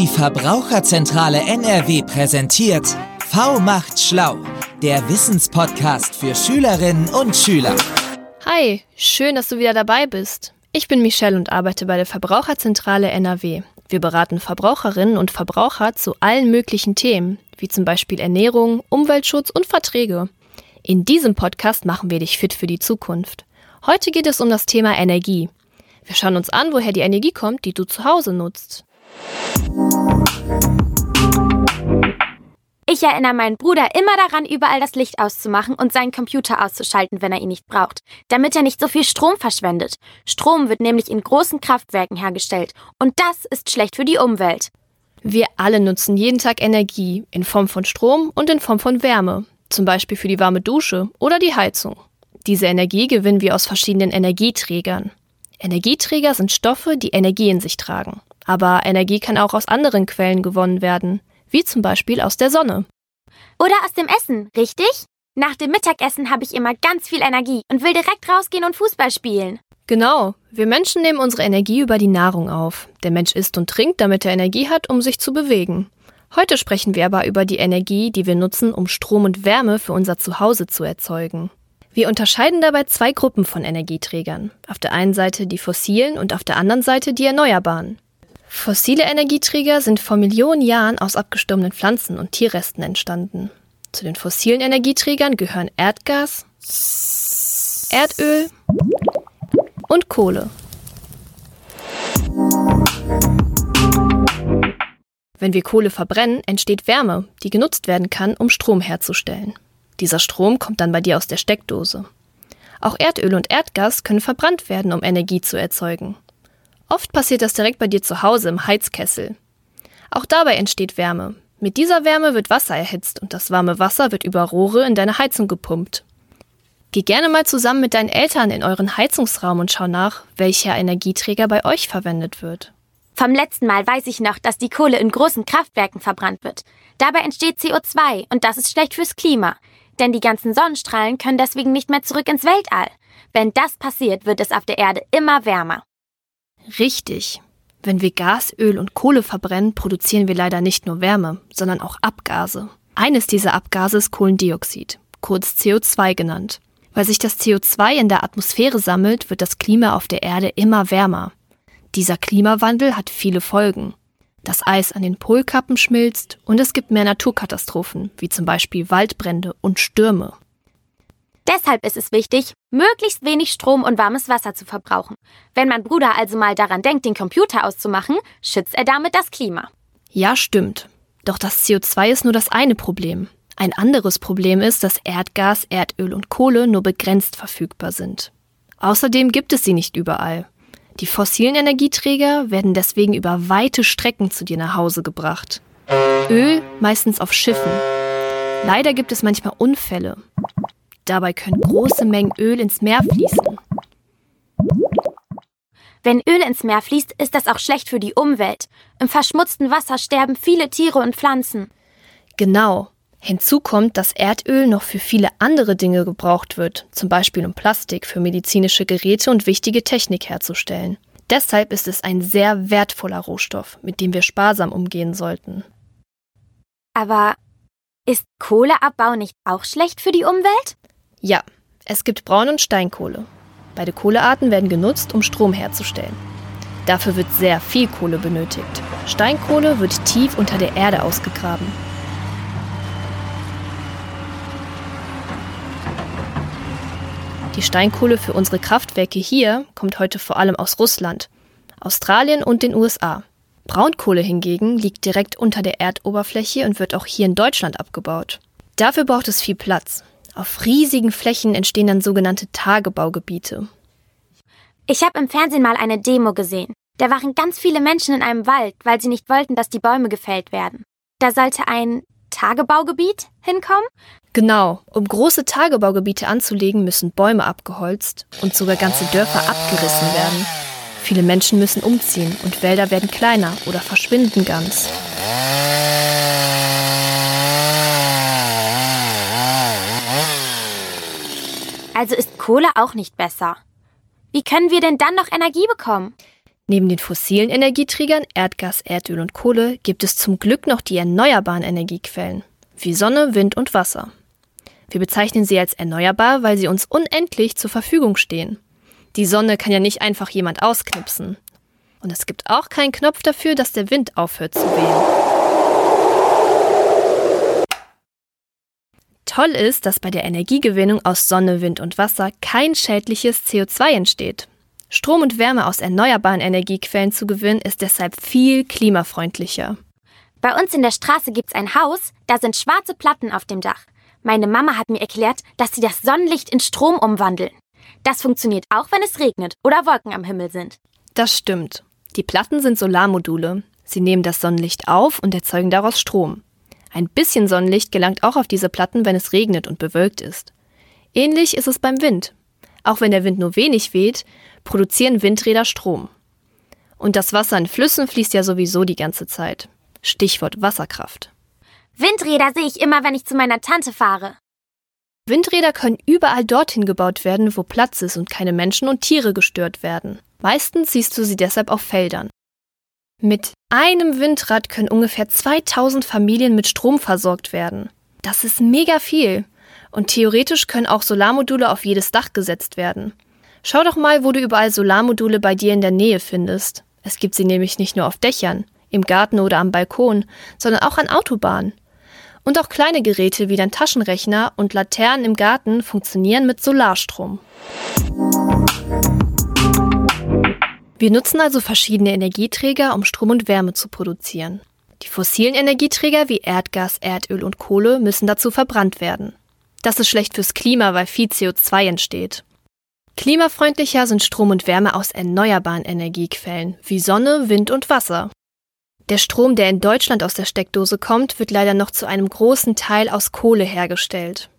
Die Verbraucherzentrale NRW präsentiert V macht schlau, der Wissenspodcast für Schülerinnen und Schüler. Hi, schön, dass du wieder dabei bist. Ich bin Michelle und arbeite bei der Verbraucherzentrale NRW. Wir beraten Verbraucherinnen und Verbraucher zu allen möglichen Themen, wie zum Beispiel Ernährung, Umweltschutz und Verträge. In diesem Podcast machen wir dich fit für die Zukunft. Heute geht es um das Thema Energie. Wir schauen uns an, woher die Energie kommt, die du zu Hause nutzt. Ich erinnere meinen Bruder immer daran, überall das Licht auszumachen und seinen Computer auszuschalten, wenn er ihn nicht braucht, damit er nicht so viel Strom verschwendet. Strom wird nämlich in großen Kraftwerken hergestellt und das ist schlecht für die Umwelt. Wir alle nutzen jeden Tag Energie in Form von Strom und in Form von Wärme, zum Beispiel für die warme Dusche oder die Heizung. Diese Energie gewinnen wir aus verschiedenen Energieträgern. Energieträger sind Stoffe, die Energie in sich tragen. Aber Energie kann auch aus anderen Quellen gewonnen werden, wie zum Beispiel aus der Sonne. Oder aus dem Essen, richtig? Nach dem Mittagessen habe ich immer ganz viel Energie und will direkt rausgehen und Fußball spielen. Genau, wir Menschen nehmen unsere Energie über die Nahrung auf. Der Mensch isst und trinkt, damit er Energie hat, um sich zu bewegen. Heute sprechen wir aber über die Energie, die wir nutzen, um Strom und Wärme für unser Zuhause zu erzeugen. Wir unterscheiden dabei zwei Gruppen von Energieträgern. Auf der einen Seite die fossilen und auf der anderen Seite die erneuerbaren. Fossile Energieträger sind vor Millionen Jahren aus abgestorbenen Pflanzen und Tierresten entstanden. Zu den fossilen Energieträgern gehören Erdgas, Erdöl und Kohle. Wenn wir Kohle verbrennen, entsteht Wärme, die genutzt werden kann, um Strom herzustellen. Dieser Strom kommt dann bei dir aus der Steckdose. Auch Erdöl und Erdgas können verbrannt werden, um Energie zu erzeugen. Oft passiert das direkt bei dir zu Hause im Heizkessel. Auch dabei entsteht Wärme. Mit dieser Wärme wird Wasser erhitzt und das warme Wasser wird über Rohre in deine Heizung gepumpt. Geh gerne mal zusammen mit deinen Eltern in euren Heizungsraum und schau nach, welcher Energieträger bei euch verwendet wird. Vom letzten Mal weiß ich noch, dass die Kohle in großen Kraftwerken verbrannt wird. Dabei entsteht CO2 und das ist schlecht fürs Klima denn die ganzen Sonnenstrahlen können deswegen nicht mehr zurück ins Weltall. Wenn das passiert, wird es auf der Erde immer wärmer. Richtig. Wenn wir Gas, Öl und Kohle verbrennen, produzieren wir leider nicht nur Wärme, sondern auch Abgase. Eines dieser Abgase ist Kohlendioxid, kurz CO2 genannt. Weil sich das CO2 in der Atmosphäre sammelt, wird das Klima auf der Erde immer wärmer. Dieser Klimawandel hat viele Folgen. Das Eis an den Polkappen schmilzt und es gibt mehr Naturkatastrophen, wie zum Beispiel Waldbrände und Stürme. Deshalb ist es wichtig, möglichst wenig Strom und warmes Wasser zu verbrauchen. Wenn mein Bruder also mal daran denkt, den Computer auszumachen, schützt er damit das Klima. Ja, stimmt. Doch das CO2 ist nur das eine Problem. Ein anderes Problem ist, dass Erdgas, Erdöl und Kohle nur begrenzt verfügbar sind. Außerdem gibt es sie nicht überall. Die fossilen Energieträger werden deswegen über weite Strecken zu dir nach Hause gebracht. Öl meistens auf Schiffen. Leider gibt es manchmal Unfälle. Dabei können große Mengen Öl ins Meer fließen. Wenn Öl ins Meer fließt, ist das auch schlecht für die Umwelt. Im verschmutzten Wasser sterben viele Tiere und Pflanzen. Genau. Hinzu kommt, dass Erdöl noch für viele andere Dinge gebraucht wird, zum Beispiel um Plastik für medizinische Geräte und wichtige Technik herzustellen. Deshalb ist es ein sehr wertvoller Rohstoff, mit dem wir sparsam umgehen sollten. Aber ist Kohleabbau nicht auch schlecht für die Umwelt? Ja, es gibt Braun- und Steinkohle. Beide Kohlearten werden genutzt, um Strom herzustellen. Dafür wird sehr viel Kohle benötigt. Steinkohle wird tief unter der Erde ausgegraben. Die Steinkohle für unsere Kraftwerke hier kommt heute vor allem aus Russland, Australien und den USA. Braunkohle hingegen liegt direkt unter der Erdoberfläche und wird auch hier in Deutschland abgebaut. Dafür braucht es viel Platz. Auf riesigen Flächen entstehen dann sogenannte Tagebaugebiete. Ich habe im Fernsehen mal eine Demo gesehen. Da waren ganz viele Menschen in einem Wald, weil sie nicht wollten, dass die Bäume gefällt werden. Da sollte ein Tagebaugebiet hinkommen? Genau, um große Tagebaugebiete anzulegen, müssen Bäume abgeholzt und sogar ganze Dörfer abgerissen werden. Viele Menschen müssen umziehen und Wälder werden kleiner oder verschwinden ganz. Also ist Kohle auch nicht besser. Wie können wir denn dann noch Energie bekommen? Neben den fossilen Energieträgern Erdgas, Erdöl und Kohle gibt es zum Glück noch die erneuerbaren Energiequellen, wie Sonne, Wind und Wasser. Wir bezeichnen sie als erneuerbar, weil sie uns unendlich zur Verfügung stehen. Die Sonne kann ja nicht einfach jemand ausknipsen. Und es gibt auch keinen Knopf dafür, dass der Wind aufhört zu wehen. Toll ist, dass bei der Energiegewinnung aus Sonne, Wind und Wasser kein schädliches CO2 entsteht. Strom und Wärme aus erneuerbaren Energiequellen zu gewinnen, ist deshalb viel klimafreundlicher. Bei uns in der Straße gibt's ein Haus, da sind schwarze Platten auf dem Dach. Meine Mama hat mir erklärt, dass sie das Sonnenlicht in Strom umwandeln. Das funktioniert auch, wenn es regnet oder Wolken am Himmel sind. Das stimmt. Die Platten sind Solarmodule. Sie nehmen das Sonnenlicht auf und erzeugen daraus Strom. Ein bisschen Sonnenlicht gelangt auch auf diese Platten, wenn es regnet und bewölkt ist. Ähnlich ist es beim Wind. Auch wenn der Wind nur wenig weht, produzieren Windräder Strom. Und das Wasser in Flüssen fließt ja sowieso die ganze Zeit. Stichwort Wasserkraft. Windräder sehe ich immer, wenn ich zu meiner Tante fahre. Windräder können überall dorthin gebaut werden, wo Platz ist und keine Menschen und Tiere gestört werden. Meistens siehst du sie deshalb auf Feldern. Mit einem Windrad können ungefähr 2000 Familien mit Strom versorgt werden. Das ist mega viel. Und theoretisch können auch Solarmodule auf jedes Dach gesetzt werden. Schau doch mal, wo du überall Solarmodule bei dir in der Nähe findest. Es gibt sie nämlich nicht nur auf Dächern, im Garten oder am Balkon, sondern auch an Autobahnen. Und auch kleine Geräte wie dein Taschenrechner und Laternen im Garten funktionieren mit Solarstrom. Wir nutzen also verschiedene Energieträger, um Strom und Wärme zu produzieren. Die fossilen Energieträger wie Erdgas, Erdöl und Kohle müssen dazu verbrannt werden. Das ist schlecht fürs Klima, weil viel CO2 entsteht. Klimafreundlicher sind Strom und Wärme aus erneuerbaren Energiequellen wie Sonne, Wind und Wasser. Der Strom, der in Deutschland aus der Steckdose kommt, wird leider noch zu einem großen Teil aus Kohle hergestellt.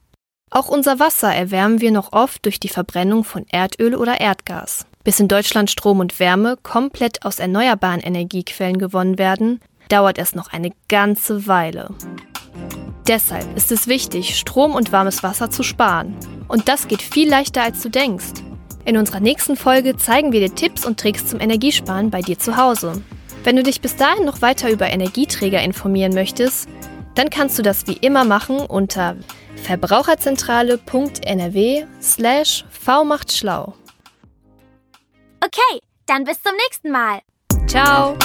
Auch unser Wasser erwärmen wir noch oft durch die Verbrennung von Erdöl oder Erdgas. Bis in Deutschland Strom und Wärme komplett aus erneuerbaren Energiequellen gewonnen werden, dauert es noch eine ganze Weile. Deshalb ist es wichtig, Strom und warmes Wasser zu sparen. Und das geht viel leichter, als du denkst. In unserer nächsten Folge zeigen wir dir Tipps und Tricks zum Energiesparen bei dir zu Hause. Wenn du dich bis dahin noch weiter über Energieträger informieren möchtest, dann kannst du das wie immer machen unter verbraucherzentrale.nrw slash v macht schlau. Okay, dann bis zum nächsten Mal. Ciao.